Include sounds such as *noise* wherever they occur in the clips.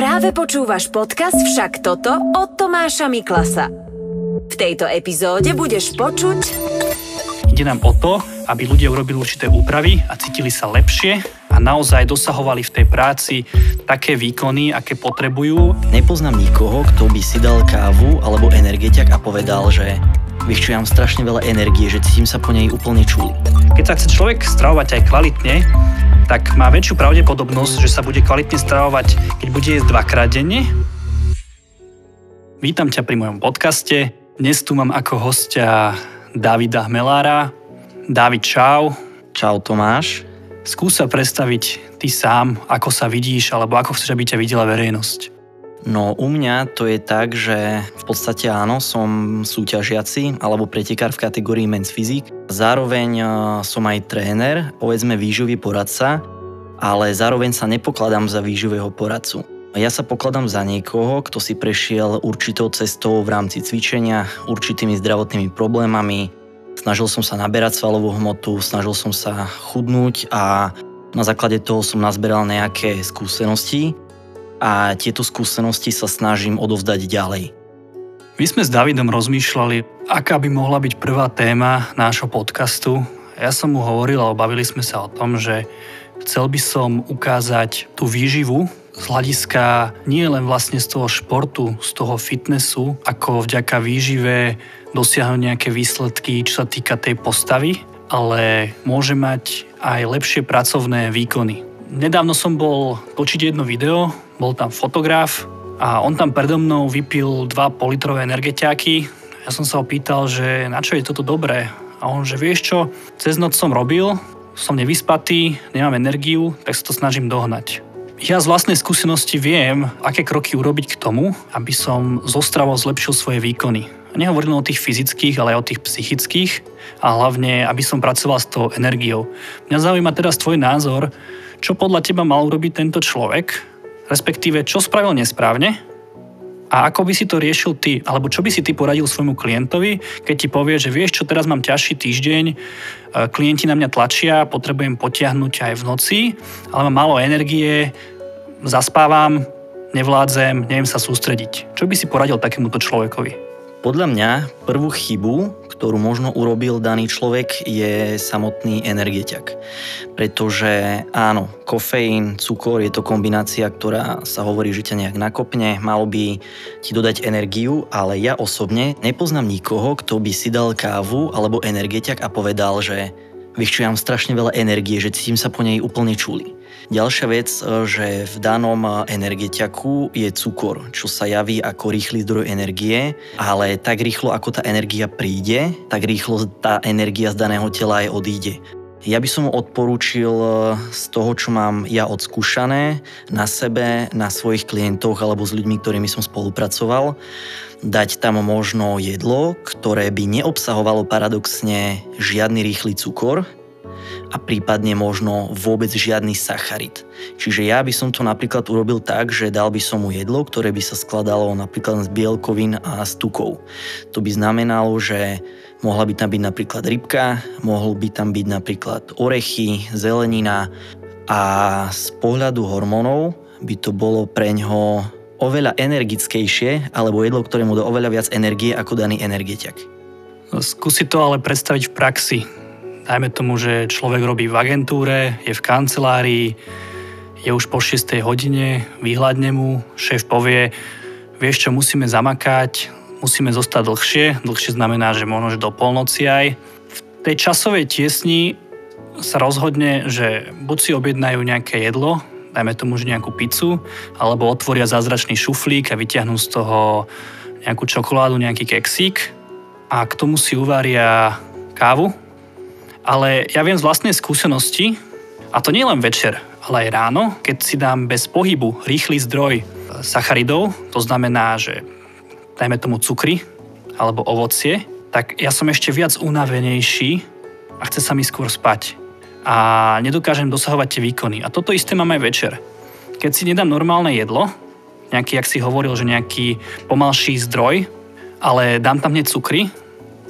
Práve počúvaš podcast Však toto od Tomáša Miklasa. V tejto epizóde budeš počuť... Ide nám o to, aby ľudia urobili určité úpravy a cítili sa lepšie a naozaj dosahovali v tej práci také výkony, aké potrebujú. Nepoznám nikoho, kto by si dal kávu alebo energetiak a povedal, že vieš čo, ja mám strašne veľa energie, že cítim sa po nej úplne čuli. Keď sa chce človek stravovať aj kvalitne, tak má väčšiu pravdepodobnosť, že sa bude kvalitne stravovať, keď bude jesť dvakrát denne. Vítam ťa pri mojom podcaste. Dnes tu mám ako hostia Davida Hmelára. David, čau. Čau Tomáš. Skús sa predstaviť ty sám, ako sa vidíš, alebo ako chceš, aby ťa videla verejnosť. No u mňa to je tak, že v podstate áno, som súťažiaci alebo pretekár v kategórii Men's Physique. Zároveň e, som aj tréner, povedzme výživový poradca, ale zároveň sa nepokladám za výživového poradcu. Ja sa pokladám za niekoho, kto si prešiel určitou cestou v rámci cvičenia, určitými zdravotnými problémami. Snažil som sa naberať svalovú hmotu, snažil som sa chudnúť a na základe toho som nazberal nejaké skúsenosti a tieto skúsenosti sa snažím odovzdať ďalej. My sme s Davidom rozmýšľali, aká by mohla byť prvá téma nášho podcastu. Ja som mu hovoril, a bavili sme sa o tom, že chcel by som ukázať tú výživu z hľadiska nie len vlastne z toho športu, z toho fitnessu, ako vďaka výžive dosiahnuť nejaké výsledky, čo sa týka tej postavy, ale môže mať aj lepšie pracovné výkony. Nedávno som bol točiť jedno video, bol tam fotograf a on tam predo mnou vypil dva politrové energetiaky. Ja som sa ho pýtal, že na čo je toto dobré. A on, že vieš čo, cez noc som robil, som nevyspatý, nemám energiu, tak sa to snažím dohnať. Ja z vlastnej skúsenosti viem, aké kroky urobiť k tomu, aby som zostravo zlepšil svoje výkony. Nehovorím o tých fyzických, ale aj o tých psychických a hlavne, aby som pracoval s tou energiou. Mňa zaujíma teraz tvoj názor, čo podľa teba mal urobiť tento človek, respektíve čo spravil nesprávne a ako by si to riešil ty, alebo čo by si ty poradil svojmu klientovi, keď ti povie, že vieš čo, teraz mám ťažší týždeň, e, klienti na mňa tlačia, potrebujem potiahnuť aj v noci, ale mám málo energie, zaspávam, nevládzem, neviem sa sústrediť. Čo by si poradil takémuto človekovi? Podľa mňa prvú chybu, ktorú možno urobil daný človek, je samotný energetiak. Pretože áno, kofeín, cukor je to kombinácia, ktorá sa hovorí, že ťa nejak nakopne, malo by ti dodať energiu, ale ja osobne nepoznám nikoho, kto by si dal kávu alebo energetiak a povedal, že vieš strašne veľa energie, že cítim sa po nej úplne čuli. Ďalšia vec, e, že v danom e, energetiaku je cukor, čo sa javí ako rýchly zdroj energie, ale tak rýchlo, ako tá energia príde, tak rýchlo tá energia z daného tela aj odíde. Ja by som odporúčil e, z toho, čo mám ja odskúšané na sebe, na svojich klientoch alebo s ľuďmi, ktorými som spolupracoval, dať tam možno jedlo, ktoré by neobsahovalo paradoxne žiadny rýchly cukor, a prípadne možno vôbec žiadny sacharid. Čiže ja by som to napríklad urobil tak, že dal by som mu jedlo, ktoré by sa skladalo napríklad z bielkovín a z tukov. To by znamenalo, že mohla by tam byť napríklad rybka, mohol by tam byť napríklad orechy, zelenina a z pohľadu hormónov by to bolo pre ňo oveľa energickejšie alebo jedlo, ktoré mu dá oveľa viac energie ako daný energetiak. Skúsi to ale predstaviť v praxi dajme tomu, že človek robí v agentúre, je v kancelárii, je už po 6 hodine, vyhľadne mu, šéf povie, vieš čo, musíme zamakať, musíme zostať dlhšie, dlhšie znamená, že možno, do polnoci aj. V tej časovej tiesni sa rozhodne, že buď si objednajú nejaké jedlo, dajme tomu, že nejakú pizzu, alebo otvoria zázračný šuflík a vyťahnú z toho nejakú čokoládu, nejaký keksík a k tomu si uvaria kávu, ale ja viem z vlastnej skúsenosti, a to nie len večer, ale aj ráno, keď si dám bez pohybu rýchly zdroj sacharidov, to znamená, že dajme tomu cukry alebo ovocie, tak ja som ešte viac unavenejší a chce sa mi skôr spať. A nedokážem dosahovať tie výkony. A toto isté mám aj večer. Keď si nedám normálne jedlo, nejaký, jak si hovoril, že nejaký pomalší zdroj, ale dám tam hneď cukry,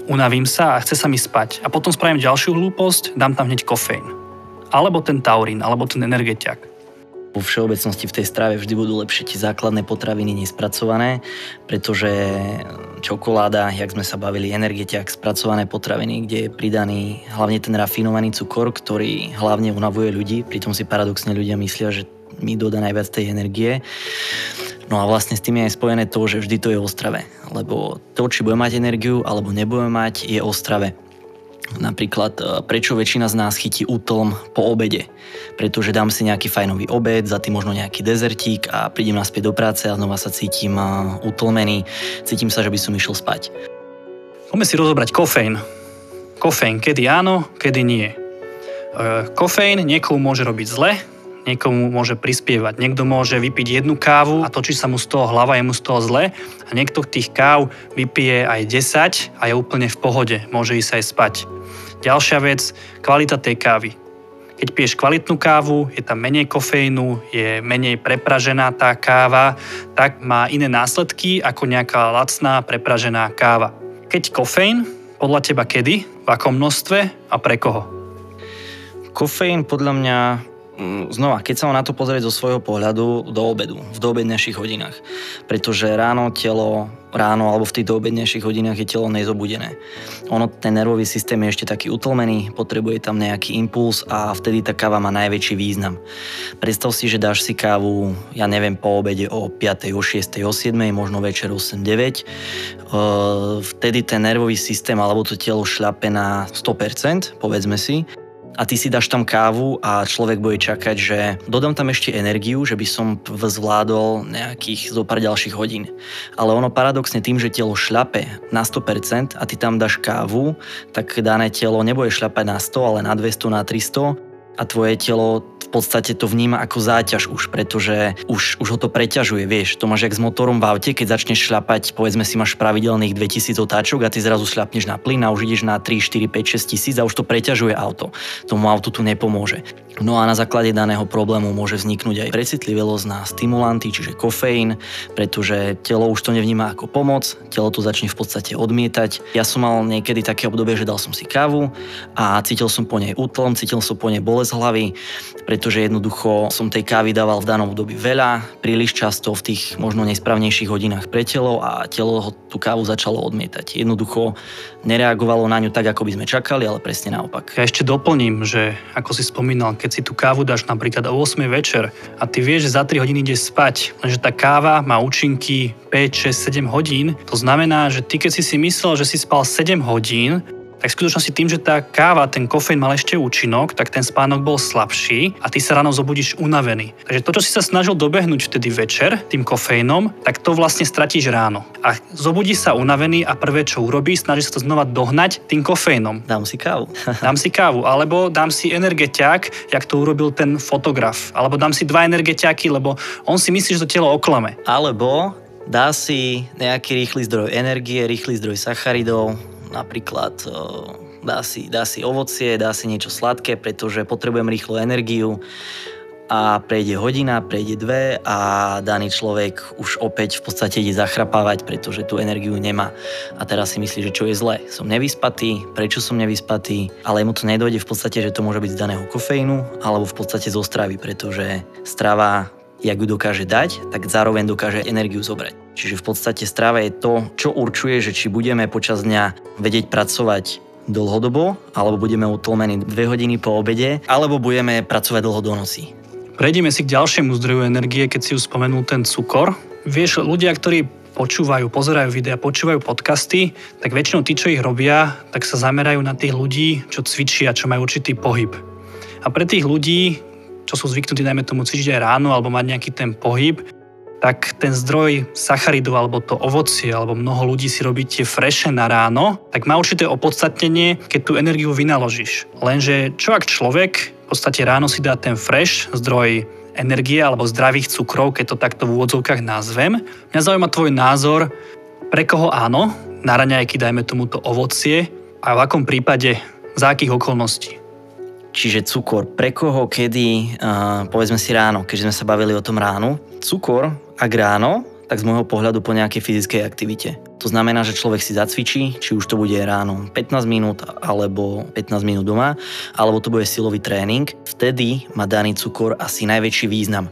unavím sa a chce sa mi spať. A potom spravím ďalšiu hlúposť, dám tam hneď kofeín. Alebo ten taurín, alebo ten energetiak. Vo všeobecnosti v tej strave vždy budú lepšie tie základné potraviny nespracované, pretože čokoláda, jak sme sa bavili, energetiak, spracované potraviny, kde je pridaný hlavne ten rafinovaný cukor, ktorý hlavne unavuje ľudí, pritom si paradoxne ľudia myslia, že mi dodá najviac tej energie. No a vlastne s tým je aj spojené to, že vždy to je o strave. Lebo to, či budeme mať energiu alebo nebudeme mať, je o strave. Napríklad, e, prečo väčšina z nás chytí útlm po obede? Pretože dám si nejaký fajnový obed, za tým možno nejaký dezertík a prídem naspäť do práce a znova sa cítim e, utlmený, cítim sa, že by som išiel spať. Poďme si rozobrať kofeín. Kofeín, kedy áno, kedy nie. E, kofeín niekomu môže robiť zle, niekomu môže prispievať. Niekto môže vypiť jednu kávu a točí sa mu z toho hlava, je mu z toho zle a niekto tých káv vypije aj 10 a je úplne v pohode, môže ísť aj spať. Ďalšia vec, kvalita tej kávy. Keď piješ kvalitnú kávu, je tam menej kofeínu, je menej prepražená tá káva, tak má iné následky ako nejaká lacná prepražená káva. Keď kofeín, podľa teba kedy, v akom množstve a pre koho? Kofeín podľa mňa znova, keď sa na to pozrieť zo svojho pohľadu do obedu, v doobednejších hodinách. Pretože ráno telo, ráno alebo v tých doobednejších hodinách je telo nezobudené. Ono, ten nervový systém je ešte taký utlmený, potrebuje tam nejaký impuls a vtedy tá káva má najväčší význam. Predstav si, že dáš si kávu, ja neviem, po obede o 5, o 6, o 7, možno večer 8, 9. Vtedy ten nervový systém alebo to telo šľape na 100%, povedzme si, a ty si dáš tam kávu a človek bude čakať, že dodám tam ešte energiu, že by som zvládol nejakých zo pár ďalších hodín. Ale ono paradoxne tým, že telo šľape na 100% a ty tam dáš kávu, tak dané telo nebude šľapať na 100, ale na 200, na 300 a tvoje telo podstate to vníma ako záťaž už, pretože už, už ho to preťažuje, vieš. To máš jak s motorom v aute, keď začneš šľapať, povedzme si máš pravidelných 2000 otáčok a ty zrazu šľapneš na plyn a už ideš na 3, 4, 5, 6 tisíc a už to preťažuje auto. Tomu autu tu nepomôže. No a na základe daného problému môže vzniknúť aj precitlivosť na stimulanty, čiže kofeín, pretože telo už to nevníma ako pomoc, telo to začne v podstate odmietať. Ja som mal niekedy také obdobie, že dal som si kávu a cítil som po nej útlom, cítil som po nej bolesť hlavy, pretože jednoducho som tej kávy dával v danom období veľa, príliš často v tých možno nesprávnejších hodinách pre telo a telo ho tú kávu začalo odmietať. Jednoducho nereagovalo na ňu tak, ako by sme čakali, ale presne naopak. Ja ešte doplním, že ako si spomínal, keď si tú kávu dáš napríklad o 8 večer a ty vieš, že za 3 hodiny ideš spať, lenže tá káva má účinky 5, 6, 7 hodín, to znamená, že ty keď si si myslel, že si spal 7 hodín, tak v skutočnosti tým, že tá káva, ten kofeín mal ešte účinok, tak ten spánok bol slabší a ty sa ráno zobudíš unavený. Takže to, čo si sa snažil dobehnúť vtedy večer tým kofeínom, tak to vlastne stratíš ráno. A zobudíš sa unavený a prvé, čo urobíš, snažíš sa to znova dohnať tým kofeínom. Dám si kávu. *laughs* *laughs* dám si kávu, alebo dám si energetiak, jak to urobil ten fotograf. Alebo dám si dva energetiaky, lebo on si myslí, že to telo oklame. Alebo dá si nejaký rýchly zdroj energie, rýchly zdroj sacharidov, napríklad e, dá si, dá si ovocie, dá si niečo sladké, pretože potrebujem rýchlu energiu a prejde hodina, prejde dve a daný človek už opäť v podstate ide zachrapávať, pretože tú energiu nemá. A teraz si myslí, že čo je zle. Som nevyspatý, prečo som nevyspatý, ale mu to nedojde v podstate, že to môže byť z daného kofeínu alebo v podstate zo stravy, pretože strava jak ju dokáže dať, tak zároveň dokáže energiu zobrať. Čiže v podstate strava je to, čo určuje, že či budeme počas dňa vedieť pracovať dlhodobo, alebo budeme utlmení dve hodiny po obede, alebo budeme pracovať dlho do noci. Prejdeme si k ďalšiemu zdroju energie, keď si už spomenul ten cukor. Vieš, ľudia, ktorí počúvajú, pozerajú videa, počúvajú podcasty, tak väčšinou tí, čo ich robia, tak sa zamerajú na tých ľudí, čo cvičia, čo majú určitý pohyb. A pre tých ľudí, čo sú zvyknutí, najmä tomu cvičiť aj ráno alebo mať nejaký ten pohyb, tak ten zdroj sacharidu alebo to ovocie, alebo mnoho ľudí si robí tie freše na ráno, tak má určité opodstatnenie, keď tú energiu vynaložíš. Lenže čo ak človek v podstate ráno si dá ten fresh, zdroj energie alebo zdravých cukrov, keď to takto v úvodzovkách nazvem. Mňa zaujíma tvoj názor, pre koho áno, na raňajky dajme tomuto ovocie a v akom prípade, za akých okolností. Čiže cukor, pre koho, kedy, uh, povedzme si ráno, keďže sme sa bavili o tom ránu. Cukor, ak ráno, tak z môjho pohľadu po nejakej fyzickej aktivite. To znamená, že človek si zacvičí, či už to bude ráno 15 minút alebo 15 minút doma, alebo to bude silový tréning. Vtedy má daný cukor asi najväčší význam.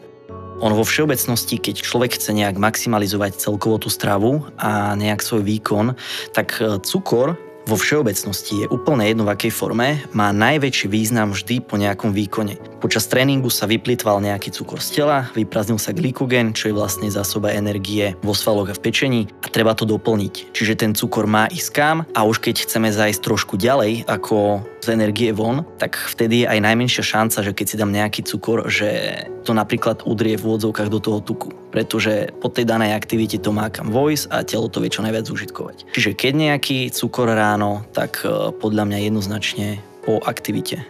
On vo všeobecnosti, keď človek chce nejak maximalizovať celkovo tú stravu a nejak svoj výkon, tak e, cukor vo všeobecnosti je úplne jedno v akej forme, má najväčší význam vždy po nejakom výkone. Počas tréningu sa vyplýtval nejaký cukor z tela, vypraznil sa glykogen, čo je vlastne zásoba energie vo svaloch a v pečení a treba to doplniť. Čiže ten cukor má ísť kam a už keď chceme zajsť trošku ďalej ako energie von, tak vtedy je aj najmenšia šanca, že keď si dám nejaký cukor, že to napríklad udrie v úvodzovkách do toho tuku. Pretože po tej danej aktivite to má kam vojsť a telo to vie čo najviac užitkovať. Čiže keď nejaký cukor ráno, tak e, podľa mňa jednoznačne po aktivite.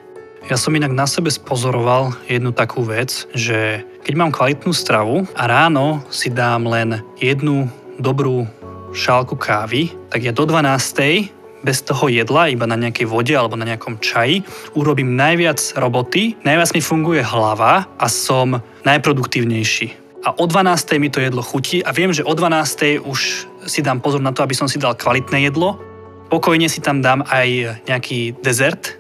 Ja som inak na sebe spozoroval jednu takú vec, že keď mám kvalitnú stravu a ráno si dám len jednu dobrú šálku kávy, tak ja do 12 bez toho jedla, iba na nejakej vode alebo na nejakom čaji, urobím najviac roboty, najviac mi funguje hlava a som najproduktívnejší. A o 12. mi to jedlo chutí a viem, že o 12. už si dám pozor na to, aby som si dal kvalitné jedlo. Pokojne si tam dám aj nejaký dezert,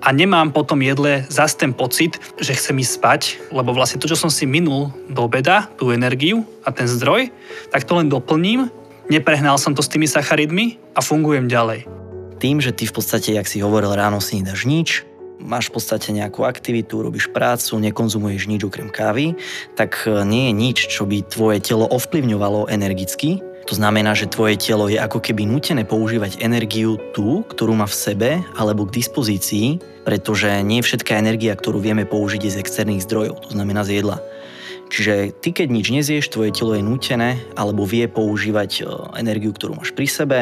a nemám po tom jedle zase ten pocit, že chcem ísť spať, lebo vlastne to, čo som si minul do obeda, tú energiu a ten zdroj, tak to len doplním neprehnal som to s tými sacharidmi a fungujem ďalej. Tým, že ty v podstate, jak si hovoril, ráno si nedáš nič, máš v podstate nejakú aktivitu, robíš prácu, nekonzumuješ nič okrem kávy, tak e, nie je nič, čo by tvoje telo ovplyvňovalo energicky. To znamená, že tvoje telo je ako keby nutené používať energiu tú, ktorú má v sebe alebo k dispozícii, pretože nie všetká energia, ktorú vieme použiť je z externých zdrojov, to znamená z jedla. Čiže ty, keď nič nezieš, tvoje telo je nútené alebo vie používať e, energiu, ktorú máš pri sebe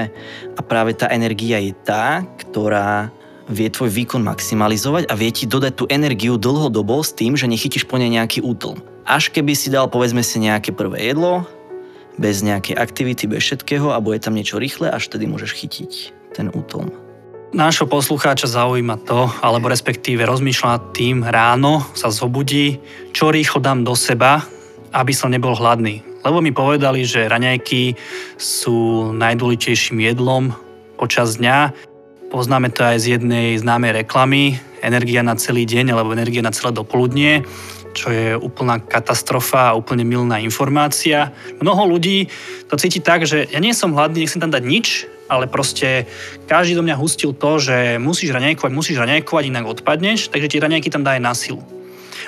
a práve tá energia je tá, ktorá vie tvoj výkon maximalizovať a vie ti dodať tú energiu dlhodobo s tým, že nechytíš po nej nejaký útlm. Až keby si dal povedzme si nejaké prvé jedlo, bez nejakej aktivity, bez všetkého a bude tam niečo rýchle, až tedy môžeš chytiť ten útlm. Nášho poslucháča zaujíma to, alebo respektíve rozmýšľa tým ráno, sa zobudí, čo rýchlo dám do seba, aby som nebol hladný. Lebo mi povedali, že raňajky sú najdôležitejším jedlom počas dňa. Poznáme to aj z jednej známej reklamy, energia na celý deň alebo energia na celé dopoludnie čo je úplná katastrofa a úplne milná informácia. Mnoho ľudí to cíti tak, že ja nie som hladný, nechcem tam dať nič, ale proste každý do mňa hustil to, že musíš raňajkovať, musíš raňajkovať, inak odpadneš, takže ti raňajky tam dá aj na silu.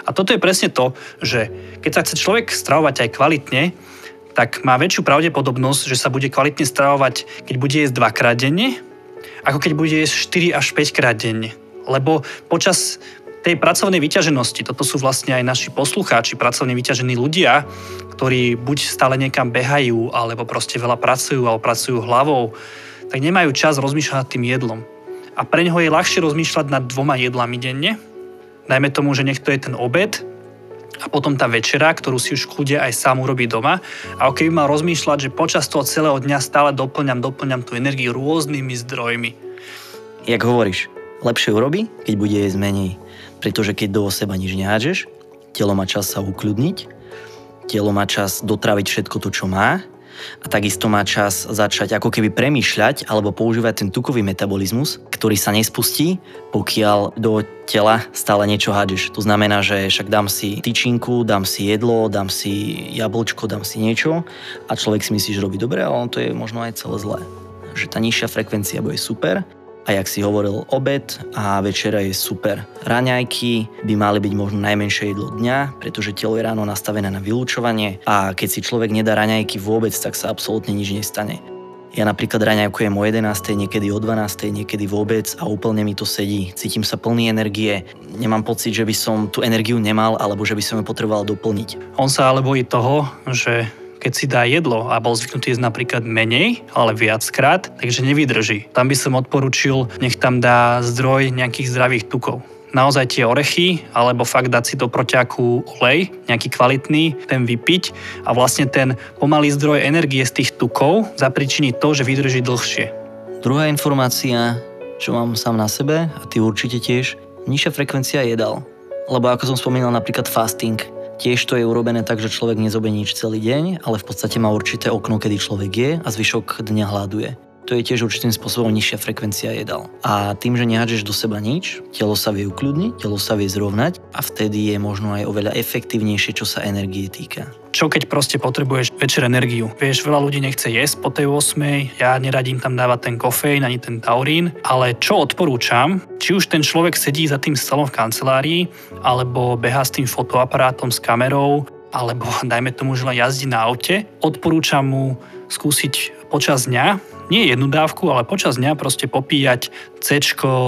A toto je presne to, že keď sa chce človek stravovať aj kvalitne, tak má väčšiu pravdepodobnosť, že sa bude kvalitne stravovať, keď bude jesť dvakrát denne, ako keď bude jesť 4 až 5 krát denne. Lebo počas tej pracovnej vyťaženosti, toto sú vlastne aj naši poslucháči, pracovne vyťažení ľudia, ktorí buď stále niekam behajú, alebo proste veľa pracujú, alebo pracujú hlavou, tak nemajú čas rozmýšľať nad tým jedlom. A pre neho je ľahšie rozmýšľať nad dvoma jedlami denne, najmä tomu, že niekto je ten obed a potom tá večera, ktorú si už kľude aj sám urobí doma. A keby mal rozmýšľať, že počas toho celého dňa stále doplňam, doplňam tú energiu rôznymi zdrojmi. Jak hovoríš, lepšie urobí, keď bude jesť menej. Pretože keď do seba nič nehádžeš, telo má čas sa ukľudniť, telo má čas dotraviť všetko to, čo má a takisto má čas začať ako keby premýšľať alebo používať ten tukový metabolizmus, ktorý sa nespustí, pokiaľ do tela stále niečo hádžeš. To znamená, že však dám si tyčinku, dám si jedlo, dám si jablčko, dám si niečo a človek si myslí, že robí dobre, ale on to je možno aj celé zlé. Že tá nižšia frekvencia bude super a jak si hovoril, obed a večera je super. Raňajky by mali byť možno najmenšie jedlo dňa, pretože telo je ráno nastavené na vylúčovanie a keď si človek nedá raňajky vôbec, tak sa absolútne nič nestane. Ja napríklad raňajkujem o 11, niekedy o 12, niekedy vôbec a úplne mi to sedí. Cítim sa plný energie, nemám pocit, že by som tú energiu nemal alebo že by som ju potreboval doplniť. On sa ale bojí toho, že keď si dá jedlo a bol zvyknutý jesť napríklad menej, ale viackrát, takže nevydrží. Tam by som odporučil, nech tam dá zdroj nejakých zdravých tukov naozaj tie orechy, alebo fakt dať si do proťaku olej, nejaký kvalitný, ten vypiť a vlastne ten pomalý zdroj energie z tých tukov zapričiní to, že vydrží dlhšie. Druhá informácia, čo mám sám na sebe, a ty určite tiež, nižšia frekvencia jedal. Lebo ako som spomínal napríklad fasting, Tiež to je urobené tak, že človek nezobe nič celý deň, ale v podstate má určité okno, kedy človek je a zvyšok dňa hľaduje. To je tiež určitým spôsobom nižšia frekvencia jedal. A tým, že nehádžeš do seba nič, telo sa vie ukľudniť, telo sa vie zrovnať a vtedy je možno aj oveľa efektívnejšie, čo sa energie týka. Čo keď proste potrebuješ večer energiu? Vieš, veľa ľudí nechce jesť po tej 8, ja neradím tam dávať ten kofeín ani ten taurín, ale čo odporúčam, či už ten človek sedí za tým stolom v kancelárii, alebo beha s tým fotoaparátom, s kamerou, alebo *laughs* dajme tomu, že len jazdí na aute, odporúčam mu skúsiť počas dňa, nie jednu dávku, ale počas dňa proste popíjať C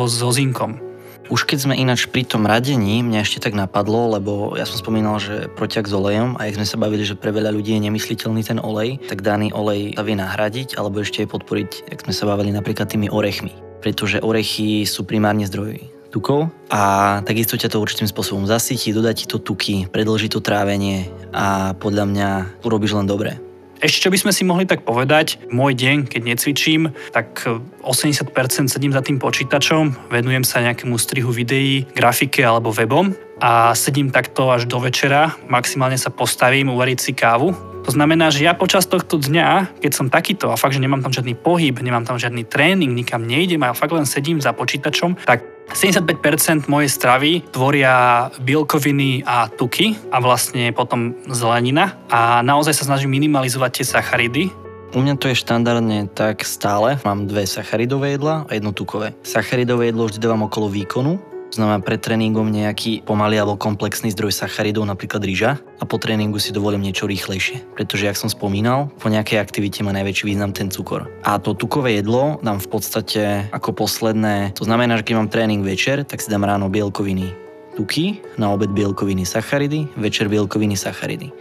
so zinkom už keď sme ináč pri tom radení, mňa ešte tak napadlo, lebo ja som spomínal, že protiak s olejom a jak sme sa bavili, že pre veľa ľudí je nemysliteľný ten olej, tak daný olej sa vie nahradiť alebo ešte aj podporiť, jak sme sa bavili napríklad tými orechmi. Pretože orechy sú primárne zdroj tukov a takisto ťa to určitým spôsobom zasytí, dodá ti to tuky, predlží to trávenie a podľa mňa urobíš len dobre. Ešte čo by sme si mohli tak povedať, môj deň, keď necvičím, tak 80% sedím za tým počítačom, venujem sa nejakému strihu videí, grafike alebo webom a sedím takto až do večera, maximálne sa postavím, uvariť si kávu. To znamená, že ja počas tohto dňa, keď som takýto a fakt, že nemám tam žiadny pohyb, nemám tam žiadny tréning, nikam nejdem a fakt len sedím za počítačom, tak 75% mojej stravy tvoria bielkoviny a tuky a vlastne potom zelenina a naozaj sa snažím minimalizovať tie sacharidy, u mňa to je štandardne tak stále. Mám dve sacharidové jedla a jedno tukové. Sacharidové jedlo vždy dávam okolo výkonu, znamená pred tréningom nejaký pomalý alebo komplexný zdroj sacharidov, napríklad rýža a po tréningu si dovolím niečo rýchlejšie. Pretože, jak som spomínal, po nejakej aktivite má najväčší význam ten cukor. A to tukové jedlo dám v podstate ako posledné. To znamená, že keď mám tréning večer, tak si dám ráno bielkoviny tuky, na obed bielkoviny sacharidy, večer bielkoviny sacharidy.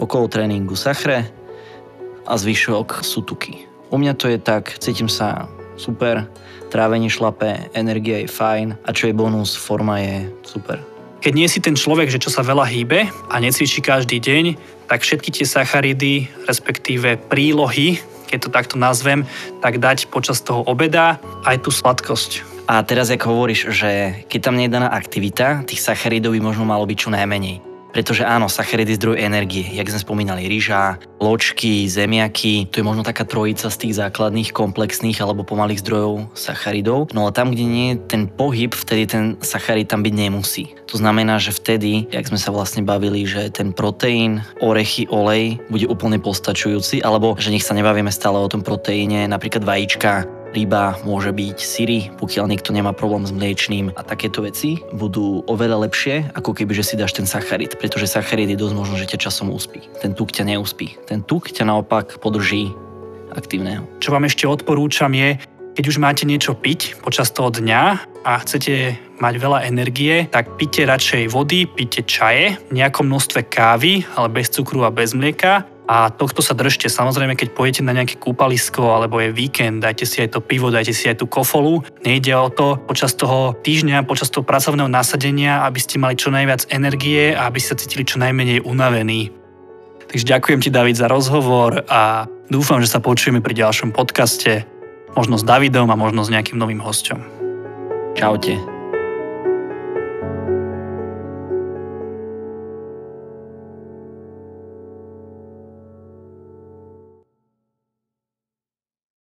Okolo tréningu sachre a zvyšok sú tuky. U mňa to je tak, cítim sa super, trávenie šlape, energia je fajn a čo je bonus, forma je super. Keď nie si ten človek, že čo sa veľa hýbe a necvičí každý deň, tak všetky tie sacharidy, respektíve prílohy, keď to takto nazvem, tak dať počas toho obeda aj tú sladkosť. A teraz, ako hovoríš, že keď tam nie je daná aktivita, tých sacharidov by možno malo byť čo najmenej. Pretože áno, sacharidy zdroj energie, jak sme spomínali, rýža, ločky, zemiaky, to je možno taká trojica z tých základných, komplexných alebo pomalých zdrojov sacharidov. No ale tam, kde nie je ten pohyb, vtedy ten sacharid tam byť nemusí. To znamená, že vtedy, jak sme sa vlastne bavili, že ten proteín, orechy, olej bude úplne postačujúci, alebo že nech sa nebavíme stále o tom proteíne, napríklad vajíčka, ryba, môže byť syry, pokiaľ niekto nemá problém s mliečným a takéto veci budú oveľa lepšie, ako keby že si dáš ten sacharid, pretože sacharid je dosť možno, že ťa časom uspí. Ten tuk ťa neuspí. Ten tuk ťa naopak podrží aktívneho. Čo vám ešte odporúčam je, keď už máte niečo piť počas toho dňa a chcete mať veľa energie, tak pite radšej vody, pite čaje, nejakom množstve kávy, ale bez cukru a bez mlieka a tohto sa držte. Samozrejme, keď pôjdete na nejaké kúpalisko alebo je víkend, dajte si aj to pivo, dajte si aj tú kofolu. Nejde o to počas toho týždňa, počas toho pracovného nasadenia, aby ste mali čo najviac energie a aby ste sa cítili čo najmenej unavení. Takže ďakujem ti, David, za rozhovor a dúfam, že sa počujeme pri ďalšom podcaste. Možno s Davidom a možno s nejakým novým hosťom. Čaute.